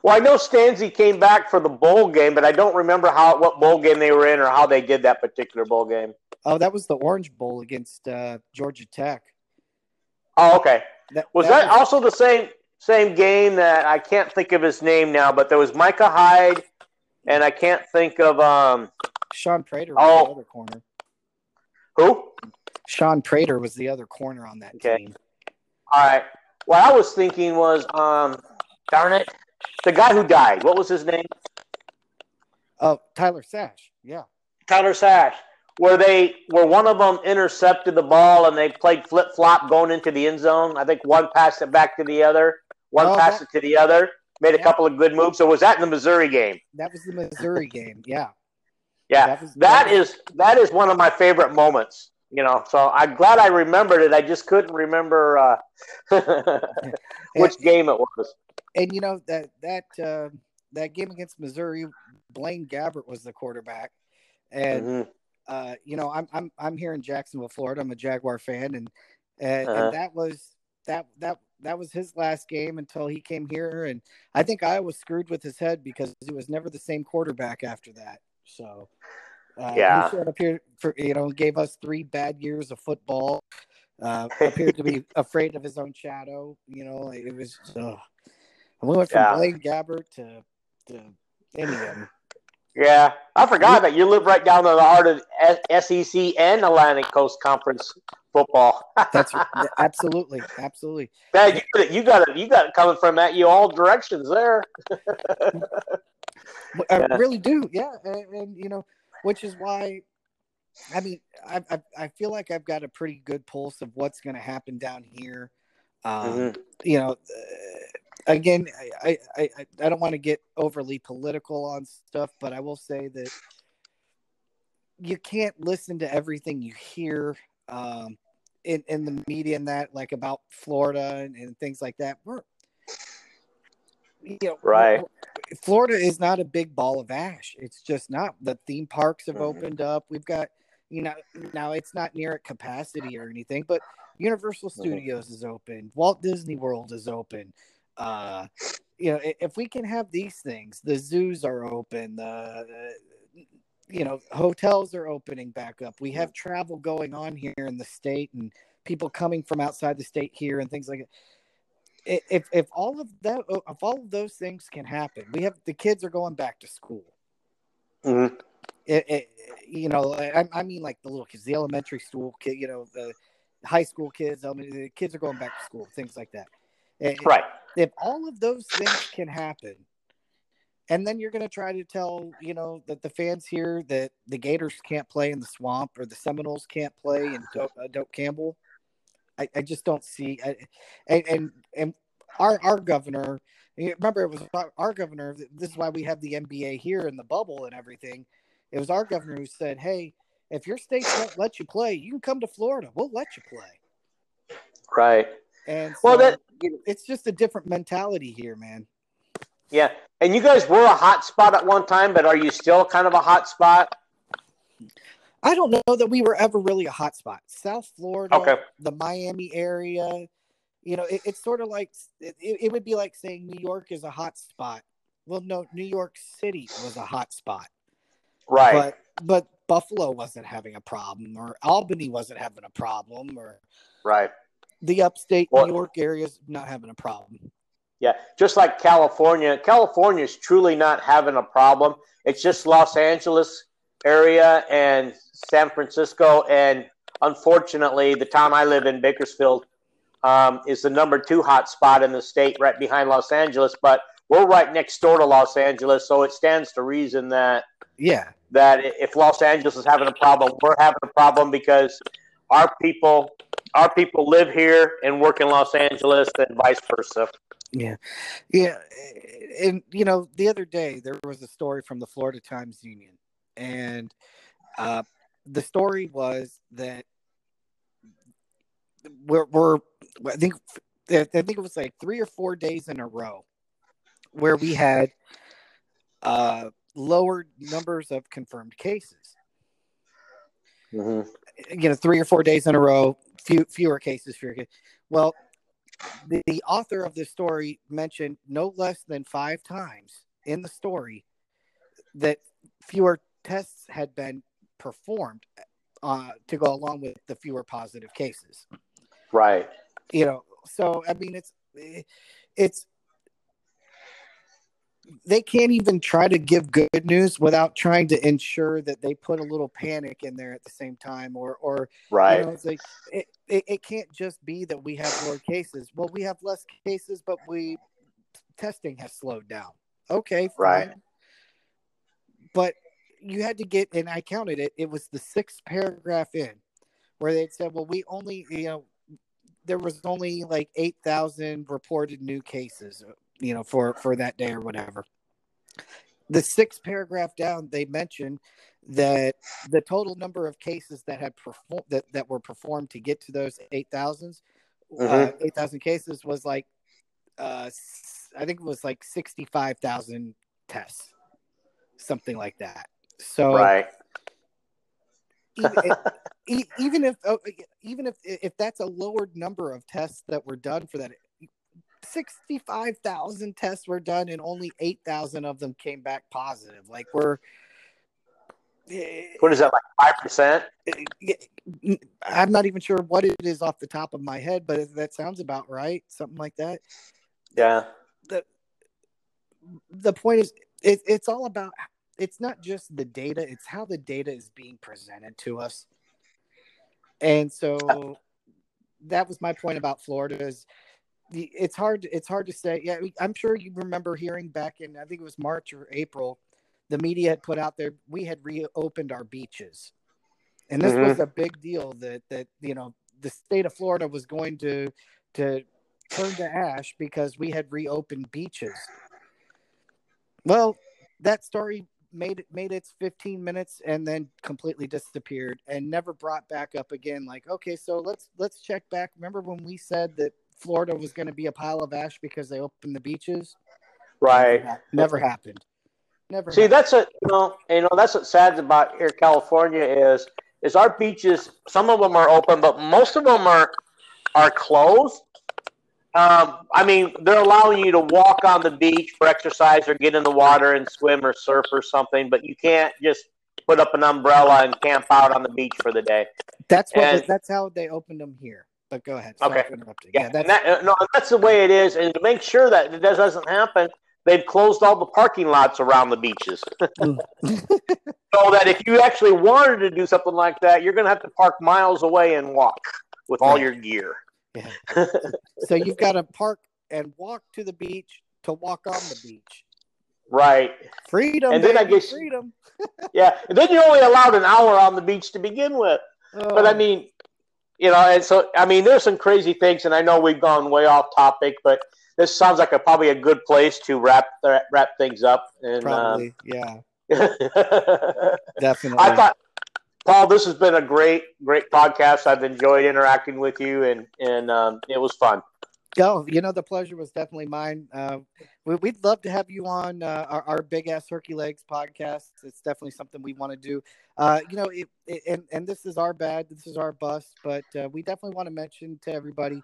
Speaker 1: Well, I know Stanzi came back for the bowl game, but I don't remember how what bowl game they were in or how they did that particular bowl game.
Speaker 2: Oh, that was the Orange Bowl against uh, Georgia Tech.
Speaker 1: Oh, okay.
Speaker 2: That,
Speaker 1: Was that also the same same game that I can't think of his name now, but there was Micah Hyde, and I can't think of um
Speaker 2: Shaun Prater was
Speaker 1: Oh.
Speaker 2: the other corner.
Speaker 1: who.
Speaker 2: Shaun Prater was the other corner on that
Speaker 1: Okay.
Speaker 2: team.
Speaker 1: All right. What I was thinking was, um, darn it, the guy who died. What was his name?
Speaker 2: Oh, Tyler Sash. Yeah.
Speaker 1: Tyler Sash. Where they, where one of them intercepted the ball and they played flip flop going into the end zone. I think one passed it back to the other, one
Speaker 2: Oh,
Speaker 1: passed
Speaker 2: that-
Speaker 1: it to the other. Made a couple of good moves. So was that in the Missouri game?
Speaker 2: That was the Missouri game. Yeah.
Speaker 1: Yeah,
Speaker 2: That was-
Speaker 1: that
Speaker 2: that
Speaker 1: is that is one of my favorite moments. You know, so I'm glad I remembered it. I just couldn't remember uh, [LAUGHS] which game it was.
Speaker 2: And you know that that uh, that game against Missouri, Blaine Gabbert was the quarterback, and
Speaker 1: Mhm.
Speaker 2: uh, you know I'm I'm I'm here in Jacksonville, Florida. I'm a Jaguar fan, and and,
Speaker 1: Uh-huh.
Speaker 2: and that was that that that was his last game until he came here, and I think I was screwed with his head because he was never the same quarterback after that. So. Uh,
Speaker 1: Yeah.
Speaker 2: he showed up here for you know gave us three bad years of football. Uh, appeared to be [LAUGHS] afraid of his own shadow. You know, it was. Uh, we went from
Speaker 1: Yeah.
Speaker 2: Blaine Gabbert to to any of them.
Speaker 1: Yeah, I forgot that you live right down in the heart of SEC and Atlantic Coast Conference football. [LAUGHS]
Speaker 2: That's absolutely, absolutely.
Speaker 1: Man, you, you got it. You got it coming from at you all directions there. [LAUGHS]
Speaker 2: I
Speaker 1: Yeah.
Speaker 2: really do, yeah, and, and you know, which is why. I mean, I, I I feel like I've got a pretty good pulse of what's going to happen down here. Um,
Speaker 1: Mhm.
Speaker 2: You know, uh, again, I I, I, I don't want to get overly political on stuff, but I will say that you can't listen to everything you hear um, in in the media and that like about Florida and, and things like that. We're you know
Speaker 1: Right.
Speaker 2: we're- Florida is not a big ball of ash. It's just not. The theme parks have
Speaker 1: Mhm.
Speaker 2: opened up. We've got you know now it's not near at capacity or anything, but Universal
Speaker 1: Mhm.
Speaker 2: Studios is open. Walt Disney World is open. Uh, you know, if we can have these things, the zoos are open. The you know, hotels are opening back up. We have travel going on here in the state, and people coming from outside the state here, and things like that if if all of that if all of those things can happen we have the kids are going back to school.
Speaker 1: Mm-hmm.
Speaker 2: it, it, you know I, I, mean like the little kids the elementary school kid you know the high school kids I mean, the kids are going back to school things like that.
Speaker 1: Right.
Speaker 2: if all of those things can happen and then you're going to try to tell you know that the fans here that the gators can't play in the swamp or the seminoles can't play in doak, uh, doak campbell I, I just don't see. I, and, and and our our governor. Remember, it was our governor. This is why we have the NBA here in the bubble and everything. It was our governor who said, "Hey, if your state won't let you play, you can come to Florida. We'll let you play."
Speaker 1: Right.
Speaker 2: And so well, that it's just a different mentality here, man.
Speaker 1: Yeah, and you guys were a hot spot at one time, but are you still kind of a hot spot?
Speaker 2: I don't know that we were ever really a hot spot. South Florida,
Speaker 1: okay.
Speaker 2: the Miami area, you know, it, it's sort of like it, it would be like saying New York is a hot spot. Well, no, New York City was a hot spot.
Speaker 1: Right.
Speaker 2: But but Buffalo wasn't having a problem or Albany wasn't having a problem or
Speaker 1: Right.
Speaker 2: The upstate well, New York area is not having a problem.
Speaker 1: Yeah, just like California. California is truly not having a problem. It's just Los Angeles area and San Francisco, and unfortunately, the town I live in, Bakersfield, um, is the number two hot spot in the state, right behind Los Angeles. But we're right next door to Los Angeles, so it stands to reason that
Speaker 2: yeah,
Speaker 1: that if Los Angeles is having a problem, we're having a problem because our people our people live here and work in Los Angeles, and vice versa.
Speaker 2: Yeah, yeah, and you know, the other day there was a story from the Florida Times Union, and uh, the story was that we're, we're I think I think it was like three or four days in a row where we had uh, lower numbers of confirmed cases.
Speaker 1: Mm-hmm.
Speaker 2: You know, three or four days in a row, few fewer cases. Fewer cases. Well, the, the author of this story mentioned no less than five times in the story that fewer tests had been performed uh, to go along with the fewer positive cases.
Speaker 1: Right.
Speaker 2: You know, so I mean, it's it's they can't even try to give good news without trying to ensure that they put a little panic in there at the same time or or
Speaker 1: right
Speaker 2: you know, it's like it, it, it, can't just be that we have more cases well we have less cases but we testing has slowed down okay
Speaker 1: fine. right
Speaker 2: but you had to get, and I counted it. It was the sixth paragraph in where they said, "Well, we only, you know, there was only like eight thousand reported new cases, you know, for for that day or whatever." The sixth paragraph down, they mentioned that the total number of cases that had performed that, that were performed to get to those eight thousands, uh, mm-hmm. uh, eight thousand cases was like, uh, I think it was like sixty five thousand tests, something like that. So
Speaker 1: right.
Speaker 2: even, if, [LAUGHS] even if oh, even if if that's a lowered number of tests that were done for that 65,000 tests were done and only 8,000 of them came back positive. Like we're eh,
Speaker 1: what is that like 5%?
Speaker 2: Eh, I'm not even sure what it is off the top of my head, but that sounds about right. Something like that.
Speaker 1: Yeah.
Speaker 2: The the point is it, it's all about it's not just the data, it's how the data is being presented to us. And so that was my point about Florida is the, it's hard it's hard to say. Yeah, I'm sure you remember hearing back in I think it was March or April, the media had put out there we had reopened our beaches. And this mm-hmm. was a big deal that that you know the state of Florida was going to to turn to ash because we had reopened beaches. Well, that story made made its 15 minutes and then completely disappeared and never brought back up again. Like okay so let's let's check back. Remember when we said that florida was going to be a pile of ash because they opened the beaches?
Speaker 1: Right.
Speaker 2: Never, happened. Never
Speaker 1: see
Speaker 2: happened.
Speaker 1: that's a you know you know that's what's sad about here california is is our beaches some of them are open but most of them are are closed um, I mean, they're allowing you to walk on the beach for exercise or get in the water and swim or surf or something, but you can't just put up an umbrella and camp out on the beach for the day.
Speaker 2: That's what. And, that's how they opened them here. But go ahead.
Speaker 1: Okay. Yeah, yeah that's, that, no, that's the way it is. And to make sure that it doesn't happen, they've closed all the parking lots around the beaches. [LAUGHS] Mm. so that if you actually wanted to do something like that, you're going to have to park miles away and walk with all your gear.
Speaker 2: Yeah. [LAUGHS] so you've got to park and walk to the beach to walk on the beach.
Speaker 1: Right.
Speaker 2: Freedom. And then I guess freedom. [LAUGHS]
Speaker 1: yeah. And then you're only allowed an hour on the beach to begin with. Oh. But I mean, you know, and so I mean, there's some crazy things, and I know we've gone way off topic, but this sounds like a probably a good place to wrap wrap things up. And
Speaker 2: probably, um, yeah, [LAUGHS] definitely.
Speaker 1: I thought, Paul, this has been a great great podcast. I've enjoyed interacting with you, and and um, it was fun.
Speaker 2: Oh, you know, the pleasure was definitely mine. Uh, we, would love to have you on uh, our, our, Big Ass Turkey Legs podcast. It's definitely something we want to do. Uh, you know, it, it, and, and this is our bad, this is our bust, but uh, we definitely want to mention to everybody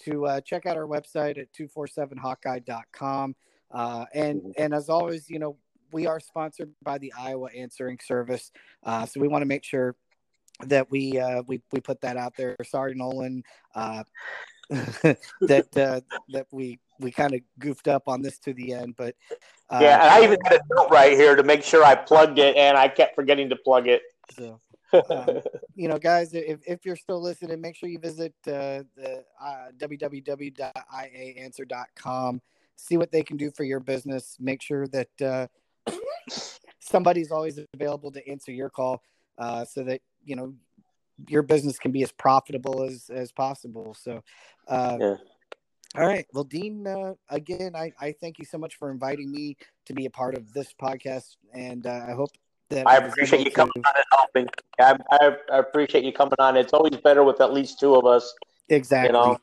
Speaker 2: to uh, check out our website at 247hawkeye.com. Uh, and, and as always, you know, we are sponsored by the Iowa Answering Service. so we want to make sure that we uh, we we put that out there. Sorry, Nolan. Uh, [LAUGHS] that uh, that we we kind of goofed up on this to the end, but
Speaker 1: uh, yeah, and I even had a note right here to make sure I plugged it, and I kept forgetting to plug it.
Speaker 2: So, [LAUGHS] um, you know, guys, if, if you're still listening, make sure you visit uh, the uh, www.iaanswer.com. See what they can do for your business. Make sure that uh, somebody's always available to answer your call, uh, so that you know your business can be as profitable as as possible. So, uh, yeah. All right. Well, Dean, uh, again, I, I thank you so much for inviting me to be a part of this podcast, and uh, I hope that
Speaker 1: I appreciate you to... coming on and helping. I, I, I, appreciate you coming on. It's always better with at least two of us.
Speaker 2: Exactly.
Speaker 1: You know.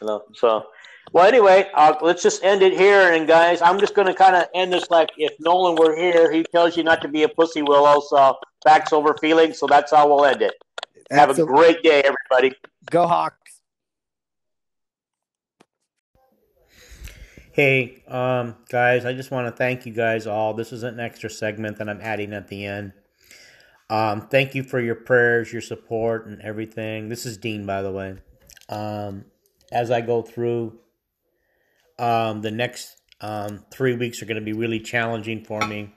Speaker 1: You know. So, well, anyway, uh, let's just end it here. And guys, I'm just going to kind of end this like if Nolan were here, he tells you not to be a pussy willow. So facts over feelings. So that's how we'll end it. Have a great day, everybody.
Speaker 2: Go Hawks.
Speaker 3: Hey, um, guys, I just want to thank you guys all. This is an extra segment that I'm adding at the end. Um, thank you for your prayers, your support, and everything. This is Dean, by the way. Um, as I go through, um, the next um, three weeks are going to be really challenging for me.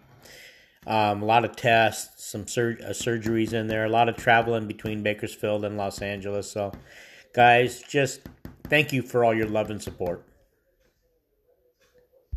Speaker 3: Um, a lot of tests, some sur- uh, surgeries in there, a lot of traveling between Bakersfield and Los Angeles. So, guys, just thank you for all your love and support.